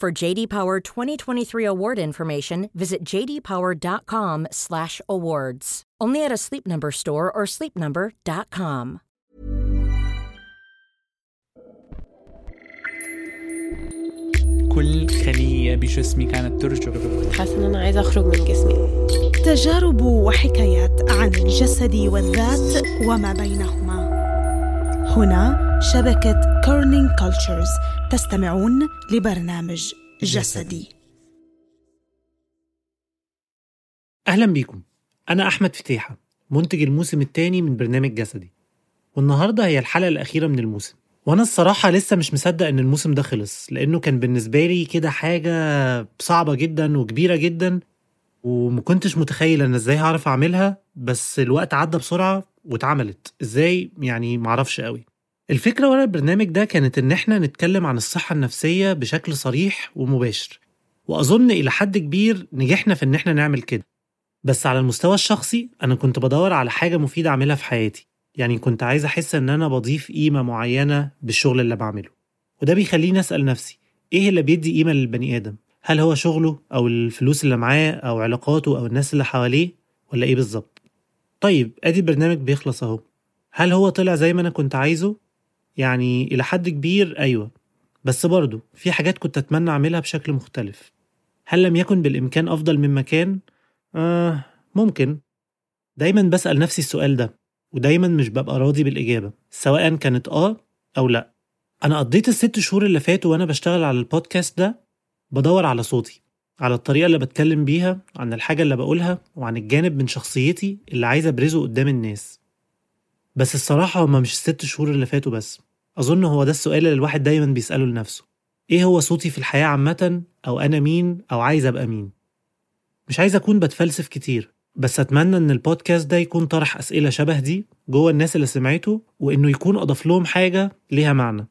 For JD Power 2023 award information, visit jdpower.com/awards. Only at a Sleep Number store or sleepnumber.com. كل خلية بجسمي كانت ترجف حاسة إن أنا عايزة أخرج من جسمي تجارب وحكايات عن الجسد والذات وما بينهما هنا شبكة Kerning Cultures تستمعون لبرنامج جسدي. أهلا بيكم. أنا أحمد فتيحة منتج الموسم الثاني من برنامج جسدي. والنهاردة هي الحلقة الأخيرة من الموسم. وأنا الصراحة لسه مش مصدق إن الموسم ده خلص لأنه كان بالنسبة لي كده حاجة صعبة جدا وكبيرة جدا ومكنتش متخيل أنا إزاي هعرف أعملها بس الوقت عدى بسرعة واتعملت. إزاي؟ يعني معرفش قوي. الفكرة ورا البرنامج ده كانت إن إحنا نتكلم عن الصحة النفسية بشكل صريح ومباشر وأظن إلى حد كبير نجحنا في إن إحنا نعمل كده بس على المستوى الشخصي أنا كنت بدور على حاجة مفيدة أعملها في حياتي يعني كنت عايز أحس إن أنا بضيف قيمة معينة بالشغل اللي بعمله وده بيخليني أسأل نفسي إيه اللي بيدي قيمة للبني آدم؟ هل هو شغله أو الفلوس اللي معاه أو علاقاته أو الناس اللي حواليه ولا إيه بالظبط؟ طيب أدي البرنامج بيخلص أهو هل هو طلع زي ما أنا كنت عايزه؟ يعني إلى حد كبير أيوة. بس برضه في حاجات كنت أتمنى أعملها بشكل مختلف. هل لم يكن بالإمكان أفضل مما كان؟ آه ممكن. دايما بسأل نفسي السؤال ده ودايما مش ببقى راضي بالإجابة سواء كانت آه أو لأ. أنا قضيت الست شهور اللي فاتوا وأنا بشتغل على البودكاست ده بدور على صوتي على الطريقة اللي بتكلم بيها عن الحاجة اللي بقولها وعن الجانب من شخصيتي اللي عايز أبرزه قدام الناس. بس الصراحة هما مش الست شهور اللي فاتوا بس. أظن هو ده السؤال اللي الواحد دايما بيسأله لنفسه. إيه هو صوتي في الحياة عامة؟ أو أنا مين؟ أو عايز أبقى مين؟ مش عايز أكون بتفلسف كتير بس أتمنى إن البودكاست ده يكون طرح أسئلة شبه دي جوه الناس اللي سمعته وإنه يكون أضاف لهم حاجة ليها معنى.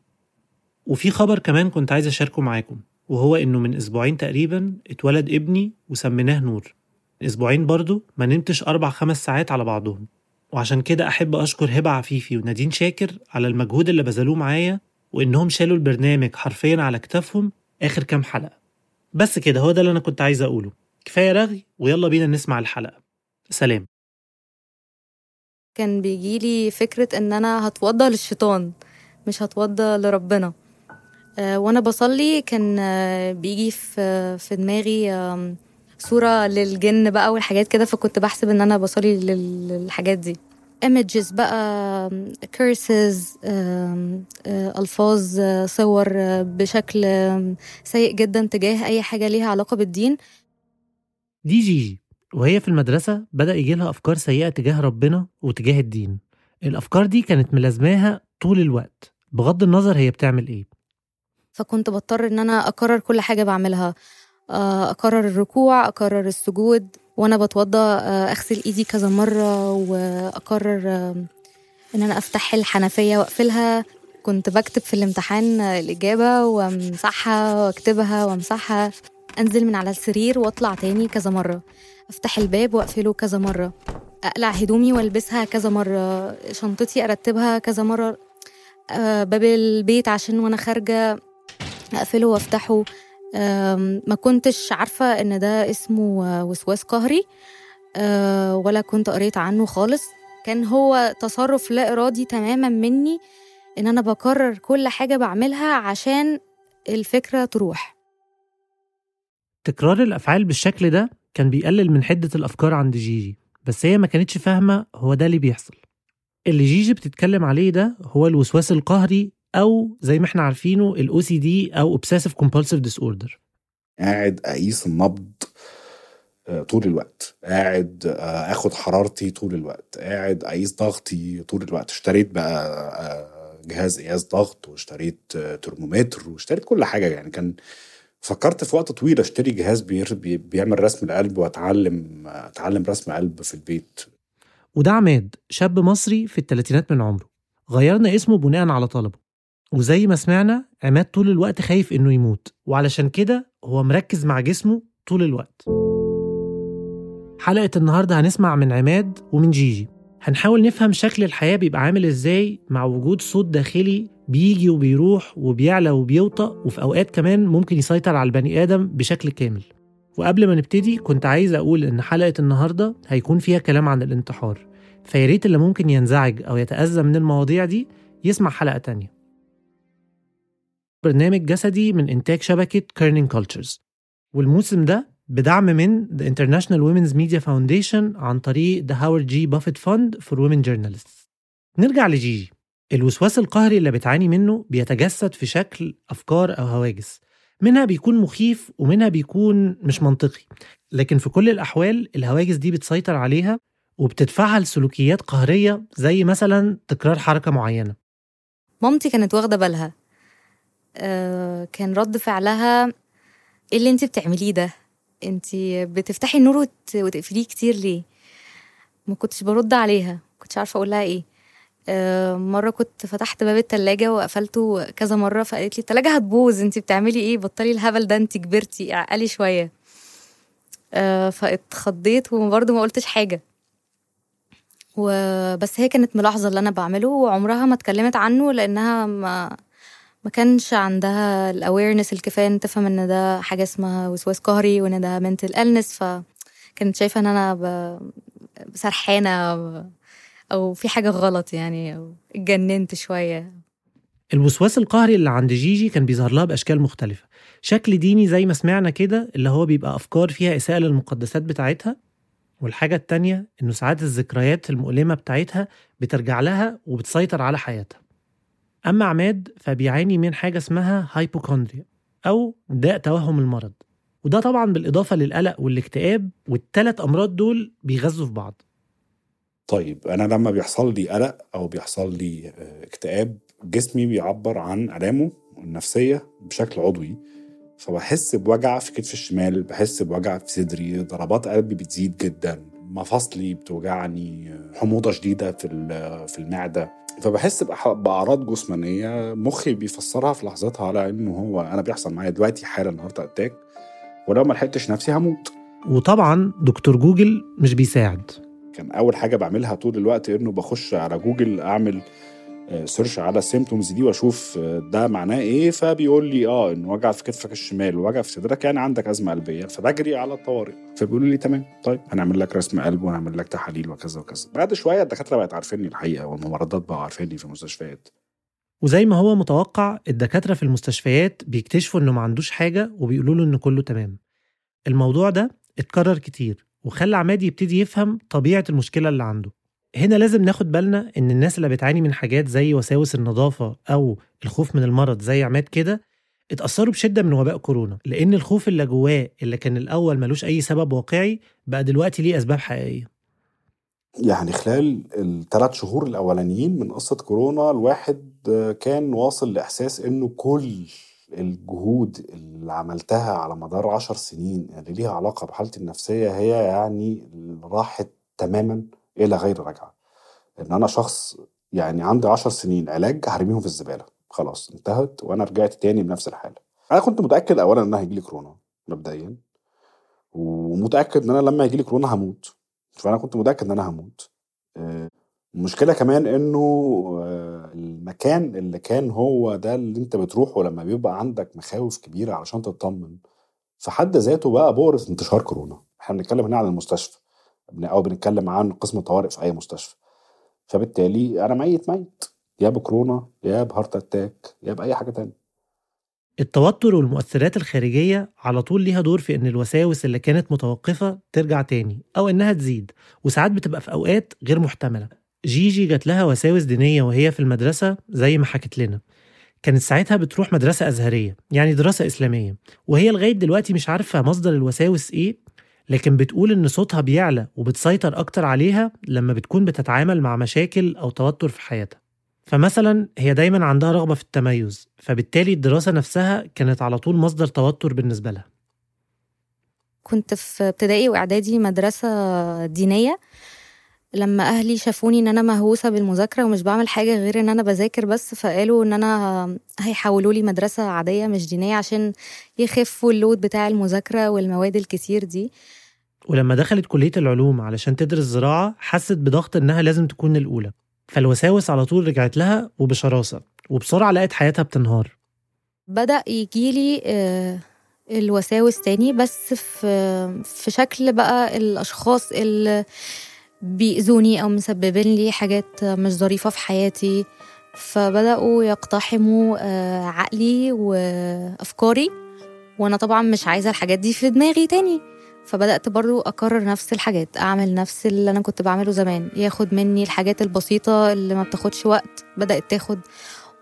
وفي خبر كمان كنت عايز أشاركه معاكم وهو إنه من أسبوعين تقريبا اتولد ابني وسميناه نور. أسبوعين برضو ما نمتش أربع خمس ساعات على بعضهم. وعشان كده أحب أشكر هبة عفيفي ونادين شاكر على المجهود اللي بذلوه معايا وإنهم شالوا البرنامج حرفيا على كتافهم آخر كام حلقة. بس كده هو ده اللي أنا كنت عايز أقوله. كفاية رغي ويلا بينا نسمع الحلقة. سلام. كان بيجيلي فكرة إن أنا هتوضى للشيطان مش هتوضى لربنا. آه، وأنا بصلي كان آه، بيجي في في دماغي آم، صورة للجن بقى والحاجات كده فكنت بحسب إن أنا بصلي لل- للحاجات دي. Images بقى curses آه، ألفاظ آه، صور آه، بشكل سيء جدا تجاه أي حاجة ليها علاقة بالدين. دي جيجي وهي في المدرسة بدأ يجيلها أفكار سيئة تجاه ربنا وتجاه الدين. الأفكار دي كانت ملازماها طول الوقت. بغض النظر هي بتعمل إيه. فكنت بضطر إن أنا أكرر كل حاجة بعملها. آه، أكرر الركوع أكرر السجود وأنا بتوضى آه، أغسل إيدي كذا مرة واكرر آه، إن أنا أفتح الحنفية وأقفلها. كنت بكتب في الامتحان آه، الإجابة وأمسحها وأكتبها وأمسحها. أنزل من على السرير وأطلع تاني كذا مرة. أفتح الباب وأقفله كذا مرة. أقلع هدومي وألبسها كذا مرة. شنطتي أرتبها كذا مرة. آه، باب البيت عشان وأنا خارجة. أقفله وأفتحه. ما كنتش عارفة إن ده اسمه وسواس قهري آه، ولا كنت قريت عنه خالص. كان هو تصرف لا إرادي تماما مني إن أنا بكرر كل حاجة بعملها عشان الفكرة تروح. تكرار الأفعال بالشكل ده كان بيقلل من حدة الأفكار عند جيجي بس هي ما كانتش فاهمة هو ده اللي بيحصل. اللي جيجي بتتكلم عليه ده هو الوسواس القهري أو زي ما إحنا عارفينه ال OCD أو Obsessive Compulsive Disorder. قاعد أقيس النبض آه، طول الوقت. قاعد آه، آخد حرارتي طول الوقت. قاعد أقيس ضغطي طول الوقت. اشتريت بقى آه، جهاز قياس ضغط واشتريت ترمومتر واشتريت كل حاجة يعني. كان فكرت في وقت طويل أشتري جهاز بيعمل رسم القلب وأتعلم أتعلم رسم قلب في البيت. وده عماد شاب مصري في الثلاثينات من عمره. غيرنا اسمه بناء على طلبه. وزي ما سمعنا عماد طول الوقت خايف إنه يموت وعلشان كده هو مركز مع جسمه طول الوقت. حلقة النهاردة هنسمع من عماد ومن جيجي. هنحاول نفهم شكل الحياة بيبقى عامل إزاي مع وجود صوت داخلي بيجي وبيروح وبيعلى وبيوطأ وفي أوقات كمان ممكن يسيطر على البني آدم بشكل كامل. وقبل ما نبتدي كنت عايز أقول إن حلقة النهاردة هيكون فيها كلام عن الانتحار. فياريت اللي ممكن ينزعج أو يتأذى من المواضيع دي يسمع حلقة تانية. برنامج جسدي من إنتاج شبكة Kerning Cultures والموسم ده بدعم من The International Women's Media Foundation عن طريق The Howard G. Buffett Fund for Women Journalists. نرجع لجيجي. الوسواس القهري اللي بتعاني منه بيتجسد في شكل أفكار أو هواجس. منها بيكون مخيف ومنها بيكون مش منطقي. لكن في كل الأحوال الهواجس دي بتسيطر عليها وبتدفعها لسلوكيات قهرية زي مثلا تكرار حركة معينة. مامتي كانت واخدة بالها كان رد فعلها إيه اللي انت بتعمليه ده؟ انت بتفتحي النور وت... وتقفليه كتير ليه؟ ما كنتش برد عليها ما كنتش عارفة أقول لها إيه. آه مرة كنت فتحت باب التلاجة وقفلته كذا مرة فقالت لي التلاجة هتبوظ انت بتعملي إيه؟ بطلي الهبل ده انت كبرتي اعقلي شوية. آه فاتخضيت وبرضه ما قلتش حاجة. وبس هي كانت ملاحظة اللي أنا بعمله وعمرها ما اتكلمت عنه لأنها ما ما كانش عندها الاويرنس الكفاية إن تفهم إن ده حاجة اسمها وسواس قهري وإن ده mental illness فكانت شايفة إن أنا. سرحانة أو في حاجة غلط يعني أو اتجننت شوية الوسواس القهري اللي عند جيجي كان بيظهر لها بأشكال مختلفة شكل ديني زي ما سمعنا كده اللي هو بيبقى أفكار فيها إساءة للمقدسات بتاعتها والحاجة التانية إنه ساعات الذكريات المؤلمة بتاعتها بترجع لها وبتسيطر على حياتها أما عماد فبيعاني من حاجة اسمها هايبوكوندريا أو داء توهم المرض وده طبعا بالإضافة للقلق والاكتئاب والتلات أمراض دول بيغذوا في بعض. طيب أنا لما بيحصل لي قلق أو بيحصل لي آه، اكتئاب جسمي بيعبر عن آلامه النفسية بشكل عضوي فبحس بوجع في كتفي الشمال بحس بوجع في صدري ضربات قلبي بتزيد جدا مفاصلي بتوجعني حموضة شديدة في ال- في المعدة. فبحس بأعراض جسمانية مخي بيفسرها في لحظتها على انه هو أنا بيحصل معايا دلوقتي حالا heart attack ولو ما لحقتش نفسي هموت. وطبعا دكتور جوجل مش بيساعد. كان أول حاجة بعملها طول الوقت إنه بخش على جوجل أعمل search على ال symptoms دي وأشوف آه، ده معناه إيه فبيقول لي آه إن وجع في كتفك الشمال ووجع في صدرك يعني عندك أزمة قلبية فبجري على الطوارئ فبيقولوا لي تمام طيب هنعمل لك رسم قلب ونعمل لك تحاليل وكذا وكذا بعد شوية الدكاترة بقت عارفيني الحقيقة والممرضات بقوا عارفيني في المستشفيات وزي ما هو متوقع الدكاترة في المستشفيات بيكتشفوا إنه ما عندوش حاجة وبيقولوا له إن كله تمام. الموضوع ده اتكرر كتير وخلى عماد يبتدي يفهم طبيعة المشكلة اللي عنده. هنا لازم ناخد بالنا إن الناس اللي بتعاني من حاجات زي وساوس النظافة أو الخوف من المرض زي عماد كده اتأثروا بشدة من وباء كورونا لأن الخوف اللي جواه اللي كان الأول ملوش أي سبب واقعي بقى دلوقتي ليه أسباب حقيقية. يعني خلال الثلاث شهور الأولانيين من قصة كورونا الواحد كان واصل لإحساس إنه كل الجهود اللي عملتها على مدار عشر سنين اللي ليها علاقة بحالتي النفسية هي يعني راحت تماما إلى غير رجعة. إن أنا شخص يعني عندي عشر سنين علاج هرميهم في الزبالة. خلاص انتهت وأنا رجعت تاني بنفس الحالة. أنا كنت متأكد اولا إن هيجي لي كورونا مبدئيا. ومتأكد إن أنا لما يجي لي كورونا هموت. فأنا كنت متأكد إن أنا هموت. آه، المشكلة كمان إنه آه، المكان اللي كان هو ده اللي أنت بتروحه لما بيبقى عندك مخاوف كبيرة علشان تطمن في حد ذاته بقى بؤرة انتشار كورونا. إحنا بنتكلم هنا عن المستشفى. أو بنتكلم عن قسم الطوارئ في أي مستشفى. فبالتالي أنا ميت ميت. يا بكورونا يا بهارت أتاك يا بأي حاجة تانية. التوتر والمؤثرات الخارجية على طول ليها دور في إن الوساوس اللي كانت متوقفة ترجع تاني أو إنها تزيد وساعات بتبقى في أوقات غير محتملة. جيجي جات لها وساوس دينية وهي في المدرسة زي ما حكت لنا. كانت ساعتها بتروح مدرسة أزهرية يعني دراسة إسلامية وهي لغاية دلوقتي مش عارفة مصدر الوساوس إيه لكن بتقول إن صوتها بيعلى وبتسيطر أكتر عليها لما بتكون بتتعامل مع مشاكل أو توتر في حياتها. فمثلا هي دايما عندها رغبة في التميز فبالتالي الدراسة نفسها كانت على طول مصدر توتر بالنسبة لها. كنت في ابتدائي وإعدادي مدرسة دينية. لما أهلي شافوني إن أنا مهووسة بالمذاكرة ومش بعمل حاجة غير إن أنا بذاكر بس فقالوا إن أنا هيحولوا لي مدرسة عادية مش دينية عشان يخفوا اللود بتاع المذاكرة والمواد الكتير دي. ولما دخلت كلية العلوم علشان تدرس زراعة حست بضغط إنها لازم تكون الأولى. فالوساوس على طول رجعت لها وبشراسة وبسرعة لقت حياتها بتنهار. بدأ يجيلي آه، الوساوس تاني بس في في شكل بقى الأشخاص اللي بيأذوني أو مسببين لي حاجات مش ظريفة في حياتي فبدأوا يقتحموا آه، عقلي وأفكاري وأنا طبعا مش عايزة الحاجات دي في دماغي تاني. فبدأت برضو أكرر نفس الحاجات أعمل نفس اللي أنا كنت بعمله زمان ياخد مني الحاجات البسيطة اللي ما بتاخدش وقت بدأت تاخد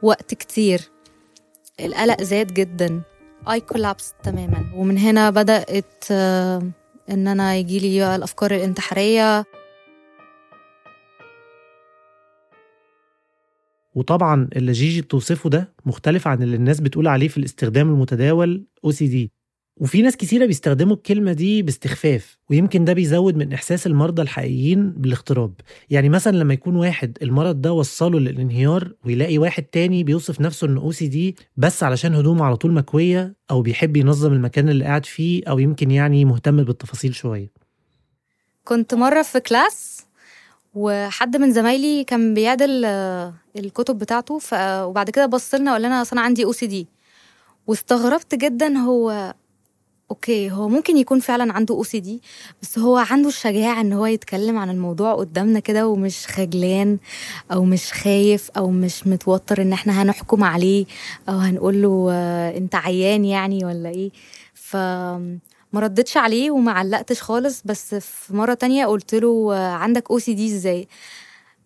وقت كتير. القلق زاد جدا I collapsed تماما ومن هنا بدأت آه، إن أنا يجيلي بقى الأفكار وطبعا اللي جيجي بتوصفه ده مختلف عن اللي الناس بتقول عليه في الاستخدام المتداول OCD وفي ناس كتيرة بيستخدموا الكلمة دي باستخفاف ويمكن ده بيزود من إحساس المرضى الحقيقيين بالاغتراب. يعني مثلا لما يكون واحد المرض ده وصله للانهيار ويلاقي واحد تاني بيوصف نفسه إنه OCD بس علشان هدومه على طول مكوية أو بيحب ينظم المكان اللي قاعد فيه أو يمكن يعني مهتم بالتفاصيل شوية. كنت مرة في class وحد من زمايلي كان بيعدل آه، الكتب بتاعته ف... وبعد كده بص لنا وقال لنا اصل أنا عندي OCD واستغربت جدا هو okay هو ممكن يكون فعلا عنده OCD بس هو عنده الشجاعة إن هو يتكلم عن الموضوع قدامنا كده ومش خجلان أو مش خايف أو مش متوتر إن إحنا هنحكم عليه أو هنقول له آه، أنت عيان يعني ولا إيه. ف ما ردتش عليه وما علقتش خالص بس في مرة تانية قلت له آه، عندك OCD إزاي؟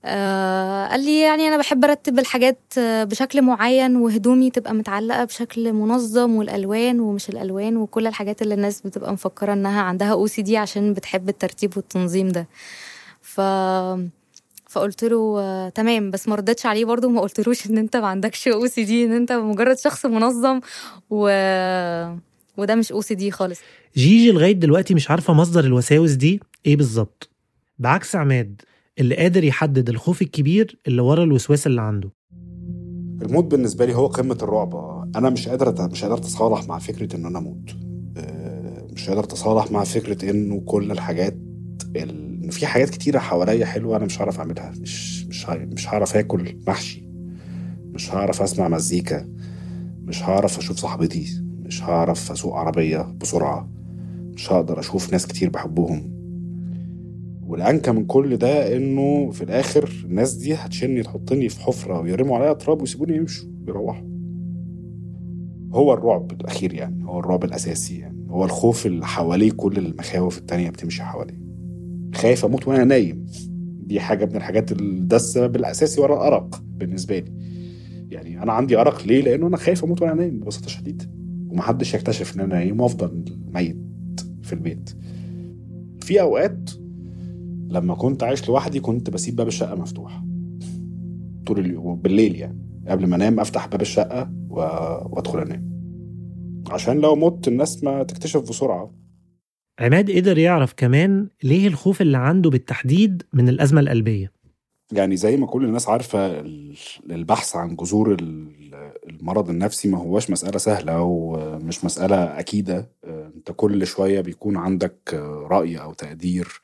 آه قال لي يعني أنا بحب أرتب الحاجات آه، بشكل معين وهدومي تبقى متعلقة بشكل منظم والألوان ومش الألوان وكل الحاجات اللي الناس بتبقى مفكرة إنها عندها OCD عشان بتحب الترتيب والتنظيم ده. ف فقلت له آه، تمام. بس ما ردتش عليه برضه وما قلتلوش إن أنت ما عندكش OCD إن أنت مجرد شخص منظم و وده مش OCD خالص. جيجي لغاية دلوقتي مش عارفة مصدر الوساوس دي إيه بالظبط. بعكس عماد اللي قادر يحدد الخوف الكبير اللي ورا الوسواس اللي عنده. الموت بالنسبة لي هو قمة الرعب. أنا مش قادر مش قادر أتصالح مع فكرة إن أنا أموت. آه، مش قادر أتصالح مع فكرة إنه كل الحاجات ال- إن في حاجات كتيرة حواليا حلوة أنا مش هعرف أعملها. مش مش ه- مش هعرف آكل محشي. مش هعرف أسمع مزيكا. مش هعرف أشوف صاحبتي. مش هعرف أسوق عربية بسرعة. مش هقدر أشوف ناس كتير بحبهم. والأنكى من كل ده إنه في الآخر الناس دي هتشني تحطني في حفرة ويرموا عليا تراب ويسيبوني يمشوا يروحوا. هو الرعب الأخير يعني هو الرعب الأساسي يعني. هو الخوف اللي حواليه كل المخاوف التانية بتمشي حواليه. خايف أموت وأنا نايم. دي حاجة من الحاجات ال- ده السبب الأساسي ورا الأرق بالنسبة لي. يعني أنا عندي أرق ليه؟ لأنه أنا خايف أموت وأنا نايم ببساطة شديدة. ومحدش يكتشف إن أنا نايم وأفضل ميت في البيت. في أوقات لما كنت عايش لوحدي كنت بسيب باب الشقة مفتوح. طول اليوم بالليل يعني قبل ما أنام أفتح باب الشقة و... وأدخل أنام. عشان لو مت الناس ما تكتشف بسرعة. عماد قدر يعرف كمان ليه الخوف اللي عنده بالتحديد من الأزمة القلبية. يعني زي ما كل الناس عارفة ال- البحث عن جذور ال- المرض النفسي ما هوش مسألة سهلة ومش مسألة أكيدة. أنت كل شوية بيكون عندك رأي أو تقدير.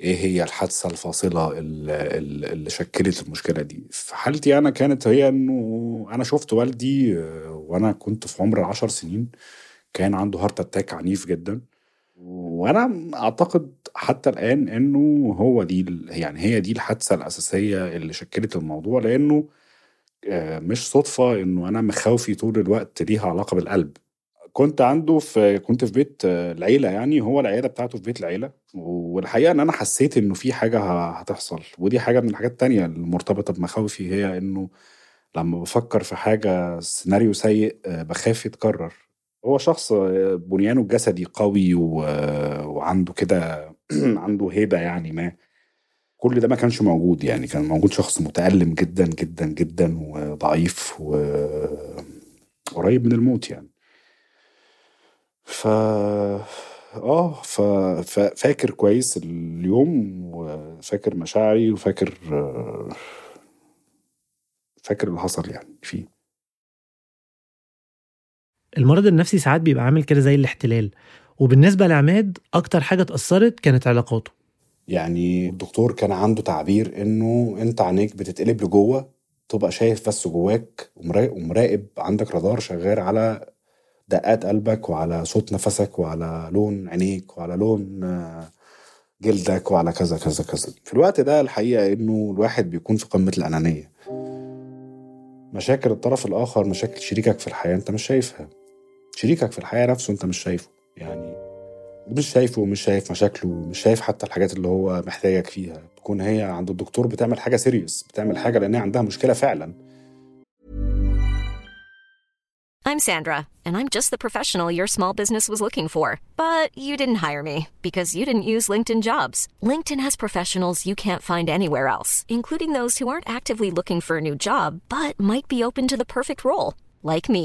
إيه هي الحادثة الفاصلة اللي, شكلت المشكلة دي؟ في حالتي أنا كانت هي إنه أنا شفت والدي آه، وأنا كنت في عمر العشر سنين. كان عنده heart attack عنيف جدا. وأنا أعتقد حتى الآن إنه هو دي يعني هي دي الحادثة الأساسية اللي شكلت الموضوع. لأنه آه، مش صدفة إنه أنا مخاوفي طول الوقت ليها علاقة بالقلب. كنت عنده في كنت في بيت آه، العيلة يعني هو العيادة بتاعته في بيت العيلة. والحقيقة إن أنا حسيت إنه في حاجة ه- هتحصل. ودي حاجة من الحاجات التانية المرتبطة بمخاوفي هي إنه لما بفكر في حاجة سيناريو سيء آه، بخاف يتكرر. هو شخص آه، بنيانه الجسدي قوي وعنده كده عنده هيبة يعني ما. كل ده ما كانش موجود يعني كان موجود شخص متألم جدا جدا جدا وضعيف وقريب من الموت يعني. ف آه ف... ففاكر كويس اليوم وفاكر مشاعري وفاكر فاكر اللي حصل يعني فيه. المرض النفسي ساعات بيبقى عامل كده زي الاحتلال وبالنسبة لعماد أكتر حاجة اتأثرت كانت علاقاته. يعني الدكتور كان عنده تعبير إنه أنت عينيك بتتقلب لجوه تبقى شايف بس جواك ومراقب, عندك رادار شغال على دقات قلبك وعلى صوت نفسك وعلى لون عينيك وعلى لون آه، جلدك وعلى كذا كذا كذا. في الوقت ده الحقيقة إنه الواحد بيكون في قمة الأنانية. مشاكل الطرف الآخر مشاكل شريكك في الحياة أنت مش شايفها. شريكك في الحياة نفسه أنت مش شايفه. يعني مش شايفه ومش شايف مشاكله مش شايف حتى الحاجات اللي هو محتاجك فيها تكون هي عند الدكتور بتعمل حاجة سيريس بتعمل حاجة لأن هي عندها مشكلة فعلا I'm Sandra, and I'm just the professional your small business was looking for. But you didn't hire me because you didn't use LinkedIn jobs. LinkedIn has professionals you can't find anywhere else, including those who aren't actively looking for a new job but might be open to the perfect role, like me.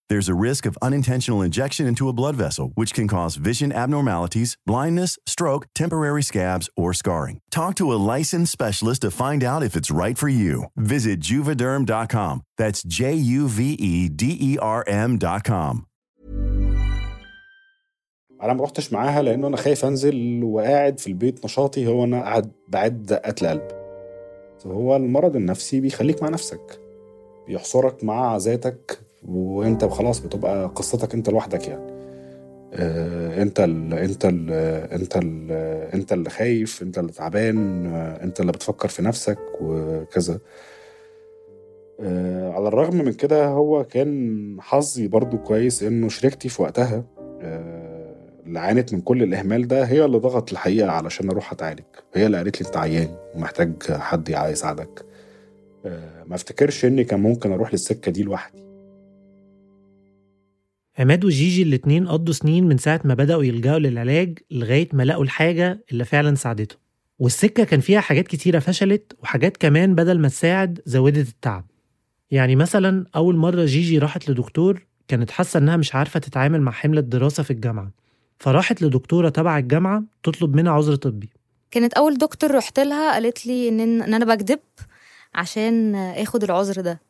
There's a risk of unintentional injection into a blood vessel, which can cause vision abnormalities, blindness, stroke, temporary scabs, or scarring. Talk to a licensed specialist to find out if it's right for you. Visit juvederm.com. That's J U V E D E R M.com. انا ما رحتش معاها لانه انا خايف انزل وقاعد في البيت نشاطي هو انا قاعد بعد دقات القلب هو المرض النفسي بيخليك مع نفسك بيحصرك مع ذاتك وانت خلاص بتبقى قصتك انت لوحدك يعني. آه، انت ال انت ال انت ال انت اللي خايف انت اللي تعبان انت اللي بتفكر في نفسك وكذا. آه، على الرغم من كده هو كان حظي برضو كويس انه شريكتي في وقتها آه، اللي عانت من كل الإهمال ده هي اللي ضغط الحقيقة علشان أروح أتعالج. هي اللي قالت لي أنت عيان ومحتاج حد يساعدك. ما أفتكرش إني كان ممكن أروح للسكة دي لوحدي. عماد وجيجي الاتنين قضوا سنين من ساعة ما بدأوا يلجأوا للعلاج لغاية ما لقوا الحاجة اللي فعلا ساعدته. والسكة كان فيها حاجات كتيرة فشلت وحاجات كمان بدل ما تساعد زودت التعب. يعني مثلا أول مرة جيجي راحت لدكتور كانت حاسة إنها مش عارفة تتعامل مع حمل الدراسة في الجامعة. فراحت لدكتورة تبع الجامعة تطلب منها عذر طبي. كانت أول دكتور رحت لها قالت لي إن أنا بكذب عشان آخد العذر ده.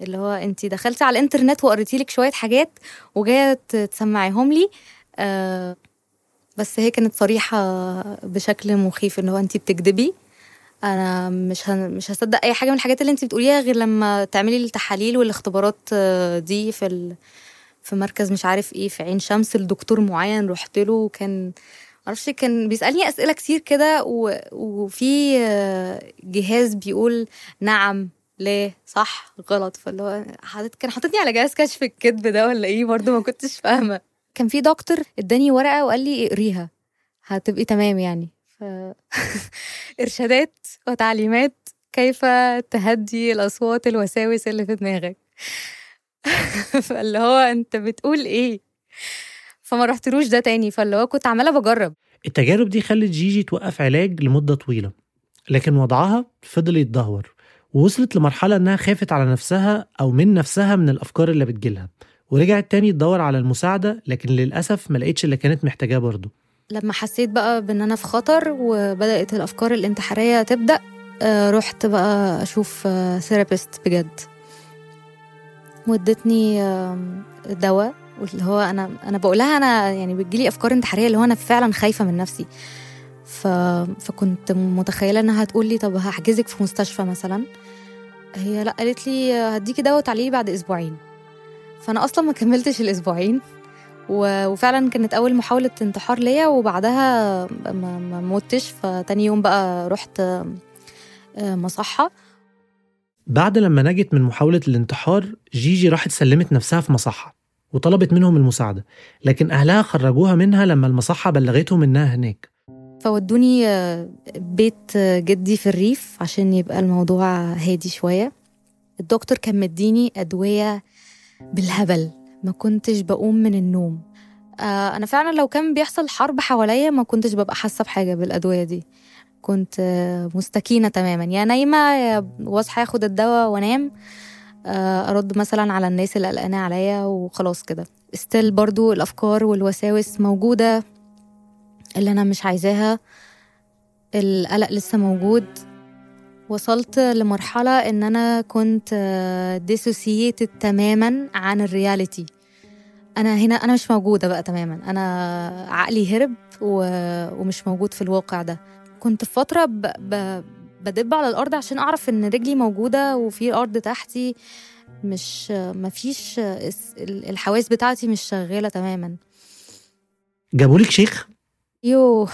اللي هو انت دخلتي على الانترنت وقريتي لك شوية حاجات وجاية تسمعيهم لي. آه بس هي كانت صريحة بشكل مخيف ان هو انت بتكذبي أنا مش مش هصدق اي حاجة من الحاجات اللي انت بتقوليها غير لما تعملي التحاليل والاختبارات آه، دي في ال... في مركز مش عارف إيه في عين شمس الدكتور معين رحت له كان معرفش كان بيسألني أسئلة كتير كده و... وفي آه، جهاز بيقول نعم ليه؟ صح غلط. فاللي هو حاطط كان حاططني على جهاز كشف الكذب ده ولا إيه؟ برضه ما كنتش فاهمة. كان في دكتور اداني ورقة وقال لي اقريها. هتبقي تمام يعني. ف... إرشادات وتعليمات كيف تهدي الأصوات الوساوس اللي في دماغك. فاللي هو أنت بتقول إيه؟ فما رحتلوش ده تاني. فاللي هو كنت عمالة بجرب. التجارب دي خلت جيجي توقف علاج لمدة طويلة لكن وضعها فضل يتدهور. ووصلت لمرحلة إنها خافت على نفسها أو من نفسها من الأفكار اللي بتجيلها ورجعت تاني تدور على المساعدة لكن للأسف ما لقيتش اللي كانت محتاجاه برضه. لما حسيت بقى بإن أنا في خطر وبدأت الأفكار الانتحارية تبدأ آه، رحت بقى أشوف ثيرابيست بجد. وادتني دواء واللي هو أنا أنا بقولها أنا يعني بتجيلي أفكار انتحارية اللي هو أنا فعلا خايفة من نفسي. ف... فكنت متخيلة إنها هتقول لي طب هحجزك في مستشفى مثلا. هي لأ قالت لي هديكي دواء تعالي بعد أسبوعين. فأنا أصلا ما كملتش الأسبوعين. و- وفعلا كانت أول محاولة انتحار ليا وبعدها ما ما متش. فتاني يوم بقى رحت آه، مصحة. بعد لما نجت من محاولة الانتحار جيجي راحت سلمت نفسها في مصحة وطلبت منهم المساعدة. لكن أهلها خرجوها منها لما المصحة بلغتهم إنها هناك. فودوني آه، بيت آه، جدي في الريف عشان يبقى الموضوع هادي شوية. الدكتور كان مديني أدوية بالهبل. ما كنتش بقوم من النوم. آه، أنا فعلا لو كان بيحصل حرب حواليا ما كنتش ببقى حاسة بحاجة بالأدوية دي. كنت مستكينة تماما. يا نايمة يا واصحى اخد الدواء وأنام. أرد مثلا على الناس اللي قلقانة عليا وخلاص كده. still برضو الأفكار والوساوس موجودة. اللي أنا مش عايزاها القلق لسه موجود. وصلت لمرحلة إن أنا كنت dissociated تماما عن ال reality أنا هنا أنا مش موجودة بقى تماما. أنا عقلي هرب و... ومش موجود في الواقع ده. كنت في فترة ب... ب... بدب على الأرض عشان أعرف إن رجلي موجودة وفي أرض تحتي. مش مفيش الحواس بتاعتي مش شغالة تماما. جابولك شيخ؟ يو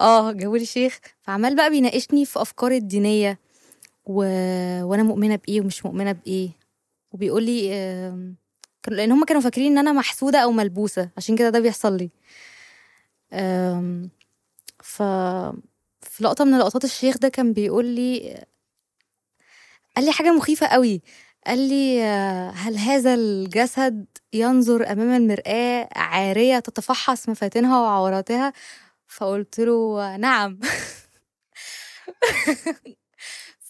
آه جابولي شيخ. فعمال بقى بيناقشني في افكاري الدينية و... وأنا مؤمنة بإيه ومش مؤمنة بإيه. وبيقول لي كانوا- لأن هم كانوا فاكرين إن أنا محسودة أو ملبوسة. عشان كده ده بيحصل لي. ف في لقطة من لقطات الشيخ ده كان بيقول لي قال لي حاجة مخيفة قوي. قال لي هل هذا الجسد ينظر أمام المرآة عارية تتفحص مفاتنها وعوراتها؟ فقلت له نعم.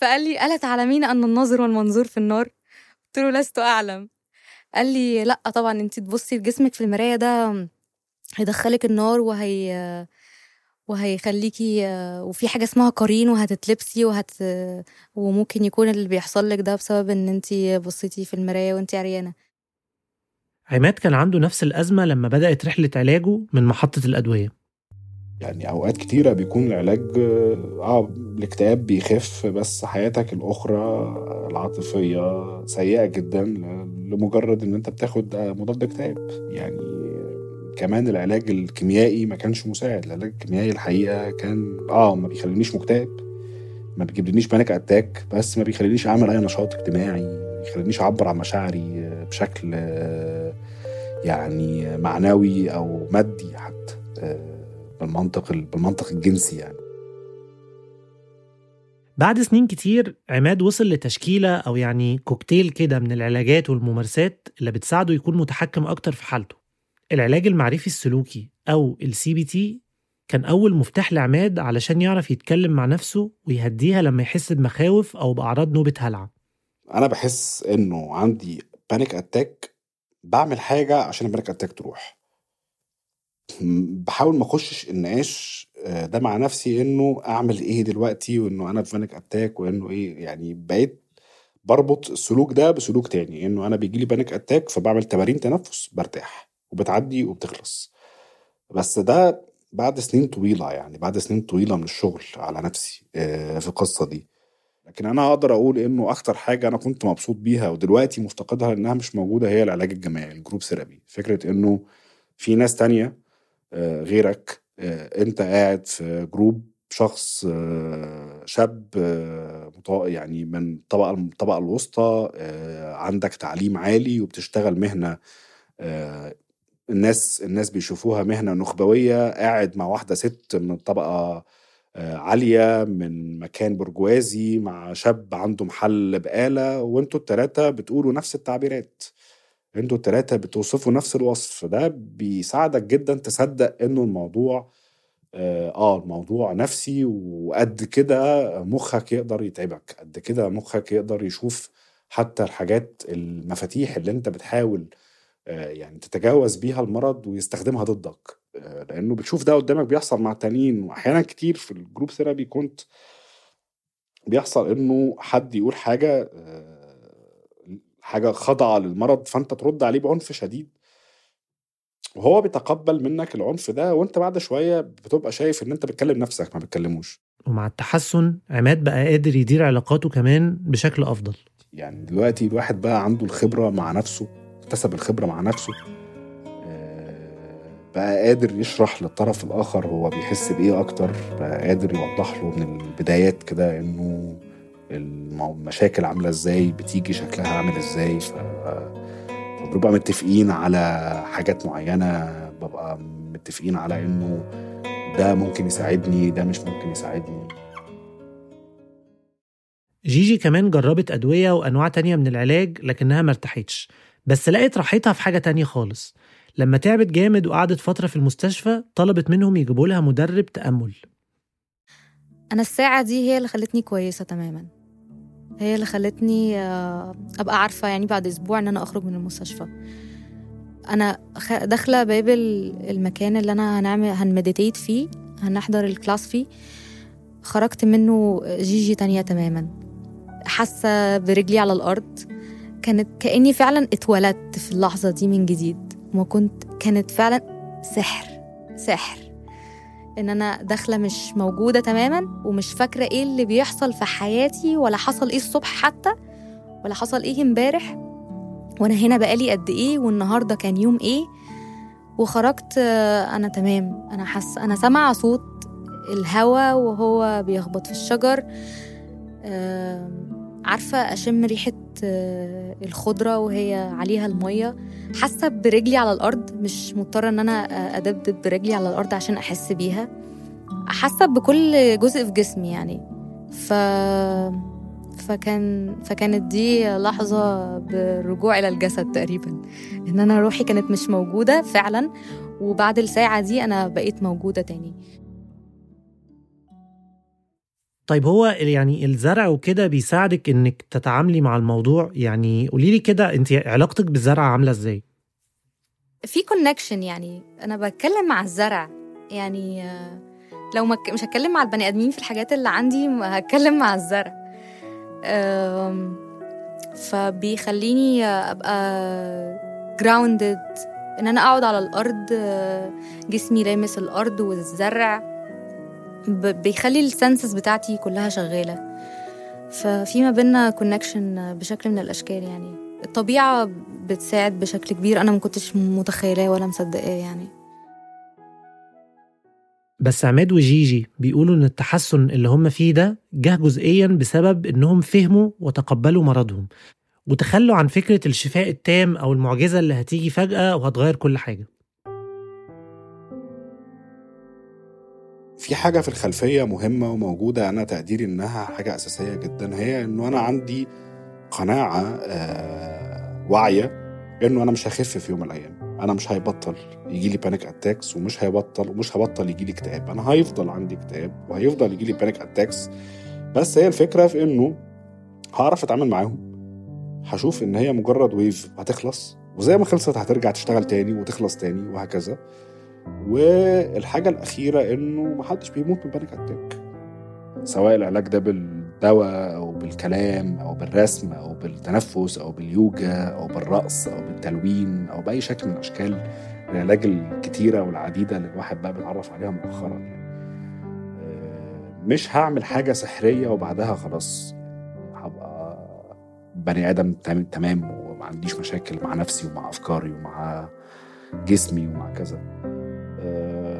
فقال لي ألا تعلمين أن الناظر والمنظور في النار؟ قلت له لست أعلم. قال لي لا طبعا انت تبصي لجسمك في المراية ده هيدخلك النار وهي وهيخليكي وفي حاجة اسمها قرين وهتتلبسي وهت وممكن يكون اللي بيحصل لك ده بسبب إن انت بصيتي في المراية وانت عريانة. عماد كان عنده نفس الأزمة لما بدأت رحلة علاجه من محطة الأدوية. يعني أوقات كتيرة بيكون العلاج آه الاكتئاب بيخف بس حياتك الأخرى العاطفية سيئة جدا لمجرد إن أنت بتاخد مضاد اكتئاب. يعني كمان العلاج الكيميائي ما كانش مساعد العلاج الكيميائي الحقيقة كان آه ما بيخلينيش مكتئب ما بيجيبليش panic attack بس ما بيخلينيش أعمل أي نشاط اجتماعي ما بيخلينيش أعبر عن مشاعري بشكل يعني معنوي أو مادي حتى آه، بالمنطق بالمنطق الجنسي يعني. بعد سنين كتير عماد وصل لتشكيلة أو يعني كوكتيل كده من العلاجات والممارسات اللي بتساعده يكون متحكم أكتر في حالته. العلاج المعرفي السلوكي أو ال CBT كان أول مفتاح لعماد علشان يعرف يتكلم مع نفسه ويهديها لما يحس بمخاوف أو بأعراض نوبة هلع. أنا بحس إنه عندي panic attack بعمل حاجة عشان ال panic attack تروح. بحاول ما أخشش النقاش آه، ده مع نفسي إنه أعمل إيه دلوقتي وإنه أنا في panic attack وإنه إيه يعني بقيت بربط السلوك ده بسلوك تاني إنه أنا بيجي لي panic attack فبعمل تمارين تنفس برتاح. وبتعدي وبتخلص. بس ده بعد سنين طويلة يعني بعد سنين طويلة من الشغل على نفسي آه، في القصة دي. لكن أنا أقدر أقول إنه أكتر حاجة أنا كنت مبسوط بيها ودلوقتي مفتقدها إنها مش موجودة هي العلاج الجماعي ال group therapy. فكرة إنه في ناس تانية آه، غيرك آه، أنت قاعد في جروب شخص شاب يعني من الطبقه الطبقه الوسطى عندك تعليم عالي وبتشتغل مهنة الناس الناس بيشوفوها مهنة نخبوية قاعد مع واحدة ست من طبقة آه، عالية من مكان برجوازي مع شاب عنده محل بقالة وانتوا التلاتة بتقولوا نفس التعبيرات. أنتوا التلاتة بتوصفوا نفس الوصف. ده بيساعدك جدا تصدق انه الموضوع آه آه، الموضوع نفسي وقد كده مخك يقدر يتعبك قد كده مخك يقدر يشوف حتى الحاجات المفاتيح اللي انت بتحاول يعني تتجاوز بيها المرض ويستخدمها ضدك. آه، لأنه بتشوف ده قدامك بيحصل مع التانيين واحيانا كتير في ال group therapy كنت بيحصل إنه حد يقول حاجة آه، حاجة خاضعة للمرض فأنت ترد عليه بعنف شديد. وهو بيتقبل منك العنف ده وأنت بعد شوية بتبقى شايف إن أنت بتكلم نفسك ما بتكلموش. ومع التحسن عماد بقى قادر يدير علاقاته كمان بشكل أفضل. يعني دلوقتي الواحد بقى عنده الخبرة مع نفسه. اكتسب الخبرة مع نفسه آه، بقى قادر يشرح للطرف الآخر هو بيحس بإيه أكتر بقى قادر يوضح له من البدايات كده المو- المشاكل عاملة إزاي بتيجي شكلها عامل إزاي ف بنبقى متفقين على حاجات معينة ببقى متفقين على إنه ده ممكن يساعدني ده مش ممكن يساعدني. جيجي كمان جربت أدوية وأنواع تانية من العلاج لكنها مرتاحتش بس لقت راحتها في حاجة تانية خالص. لما تعبت جامد وقعدت فترة في المستشفى طلبت منهم يجيبوا لها مدرب تأمل. أنا الساعة دي هي اللي خلتني كويسة تماما. هي اللي خلتني آه، أبقى عارفة يعني بعد أسبوع إن أنا أخرج من المستشفى. أنا خ- داخلة باب ال- المكان اللي أنا هنعمل هنمديتيت فيه هنحضر الكلاس فيه. خرجت منه جيجي تانية تماما. حاسة برجلي على الأرض. كانت كأني فعلا اتولدت في اللحظة دي من جديد وما كنت كانت فعلا سحر سحر. إن أنا داخلة مش موجودة تماما ومش فاكرة إيه اللي بيحصل في حياتي ولا حصل إيه الصبح حتى ولا حصل إيه امبارح. وأنا هنا بقالي قد إيه والنهاردة كان يوم إيه. وخرجت آه، أنا تمام. أنا حاسه أنا سامعة صوت الهوا وهو بيخبط في الشجر. آه، عارفة أشم ريحة آه، الخضرة وهي عليها المية حاسة برجلي على الأرض مش مضطرة إن أنا آه، أدبدب برجلي على الأرض عشان أحس بيها. حاسة بكل جزء في جسمي يعني. ف فكان فكانت دي لحظة بالرجوع إلى الجسد تقريبا. إن أنا روحي كانت مش موجودة فعلا وبعد الساعة دي أنا بقيت موجودة تاني. طيب هو يعني الزرع وكده بيساعدك إنك تتعاملي مع الموضوع؟ يعني قولي لي كده أنت علاقتك بالزرع عاملة إزاي؟ في connection يعني. أنا بتكلم مع الزرع. يعني آه، لو مش هتكلم مع البني آدمين في الحاجات اللي عندي هتكلم مع الزرع. فبيخليني أبقى grounded إن أنا أقعد على الأرض آه، جسمي لامس الأرض والزرع. بيخلي ال senses بتاعتي كلها شغالة. ففي ما بينا connection بشكل من الأشكال يعني. الطبيعة بتساعد بشكل كبير. أنا ما كنتش متخيلاه ولا مصدقاه يعني. بس عماد وجيجي بيقولوا إن التحسن اللي هم فيه ده جه جزئيا بسبب إنهم فهموا وتقبلوا مرضهم وتخلوا عن فكرة الشفاء التام أو المعجزة اللي هتيجي فجأة وهتغير كل حاجة. في حاجة في الخلفية مهمة وموجودة أنا تقديري إنها حاجة أساسية جدا هي إنه أنا عندي قناعة آه واعية إنه أنا مش هخف في يوم من الأيام. أنا مش هيبطل يجي لي panic attacks ومش هيبطل ومش هبطل يجي لي اكتئاب. أنا هيفضل عندي اكتئاب وهيفضل يجي لي panic attacks بس هي الفكرة في إنه هعرف أتعامل معاهم. هشوف إن هي مجرد wave هتخلص وزي ما خلصت هترجع تشتغل تاني وتخلص تاني وهكذا. والحاجة الأخيرة إنه محدش بيموت من panic attack سواء العلاج ده بالدواء أو بالكلام أو بالرسم أو بالتنفس أو باليوجا أو بالرقص أو بالتلوين أو بأي شكل من أشكال العلاج الكتيرة والعديدة اللي الواحد بقى بيتعرف عليها مؤخرا. يعني مش هعمل حاجة سحرية وبعدها خلاص هبقى بني آدم تمام- وما عنديش مشاكل مع نفسي ومع أفكاري ومع جسمي ومع كذا.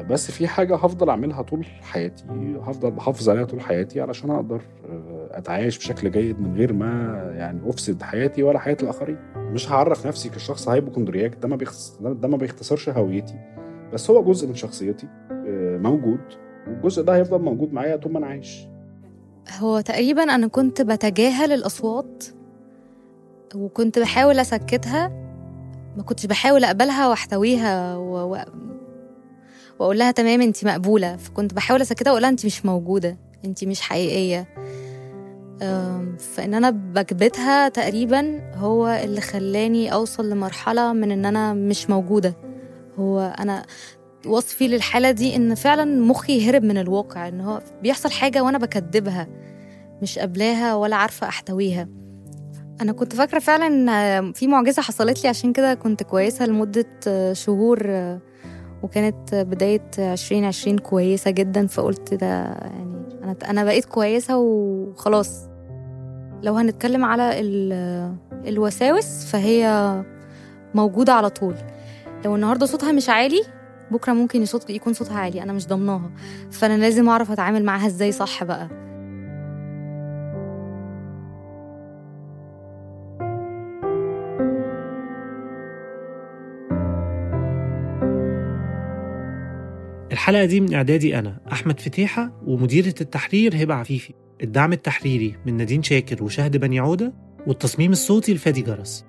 بس في حاجة هفضل أعملها طول حياتي هفضل بحافظ عليها طول حياتي علشان أقدر آه، أتعايش بشكل جيد من غير ما يعني أفسد حياتي ولا حياة الآخرين. مش هعرف نفسي كشخص هايبوكوندرياك ده ما بيختص... ده ما بيختصرش هويتي. بس هو جزء من شخصيتي آه، موجود والجزء ده هيفضل موجود معايا طول ما أنا عايش. هو تقريبا أنا كنت بتجاهل الأصوات وكنت بحاول أسكتها ما كنتش بحاول أقبلها وأحتويها و... و... وأقول لها تمام أنت مقبولة. فكنت بحاول أسكتها وأقول لها أنت مش موجودة أنت مش حقيقية. أم، فإن أنا بكبتها تقريبا هو اللي خلاني أوصل لمرحلة من إن أنا مش موجودة. هو أنا وصفي للحالة دي إن فعلا مخي هرب من الواقع إن هو بيحصل حاجة وأنا بكدبها مش قبلاها ولا عارفة أحتويها. أنا كنت فاكرة فعلا في معجزة حصلت لي عشان كده كنت كويسة لمدة شهور وكانت بداية 2020 كويسة جدا فقلت ده يعني أنا أنا بقيت كويسة وخلاص. لو هنتكلم على ال- الوساوس فهي موجودة على طول. لو النهاردة صوتها مش عالي بكرة ممكن يكون صوتها عالي أنا مش ضمناها. فأنا لازم أعرف أتعامل معاها إزاي صح بقى. الحلقة دي من إعدادي أنا أحمد فتيحة ومديرة التحرير هبة عفيفي. الدعم التحريري من نادين شاكر وشهد بني عودة والتصميم الصوتي لفادي جرس.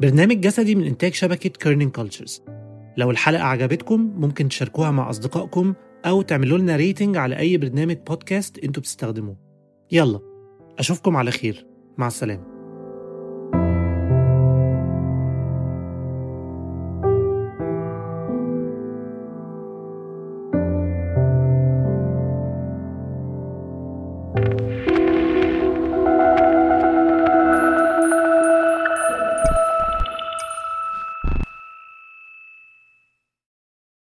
برنامج جسدي من إنتاج شبكة كيرنينج كولتشرز لو الحلقة عجبتكم ممكن تشاركوها مع أصدقائكم أو تعملوا لنا rating على أي برنامج بودكاست أنتوا بتستخدموه. يلا أشوفكم على خير. مع السلامة.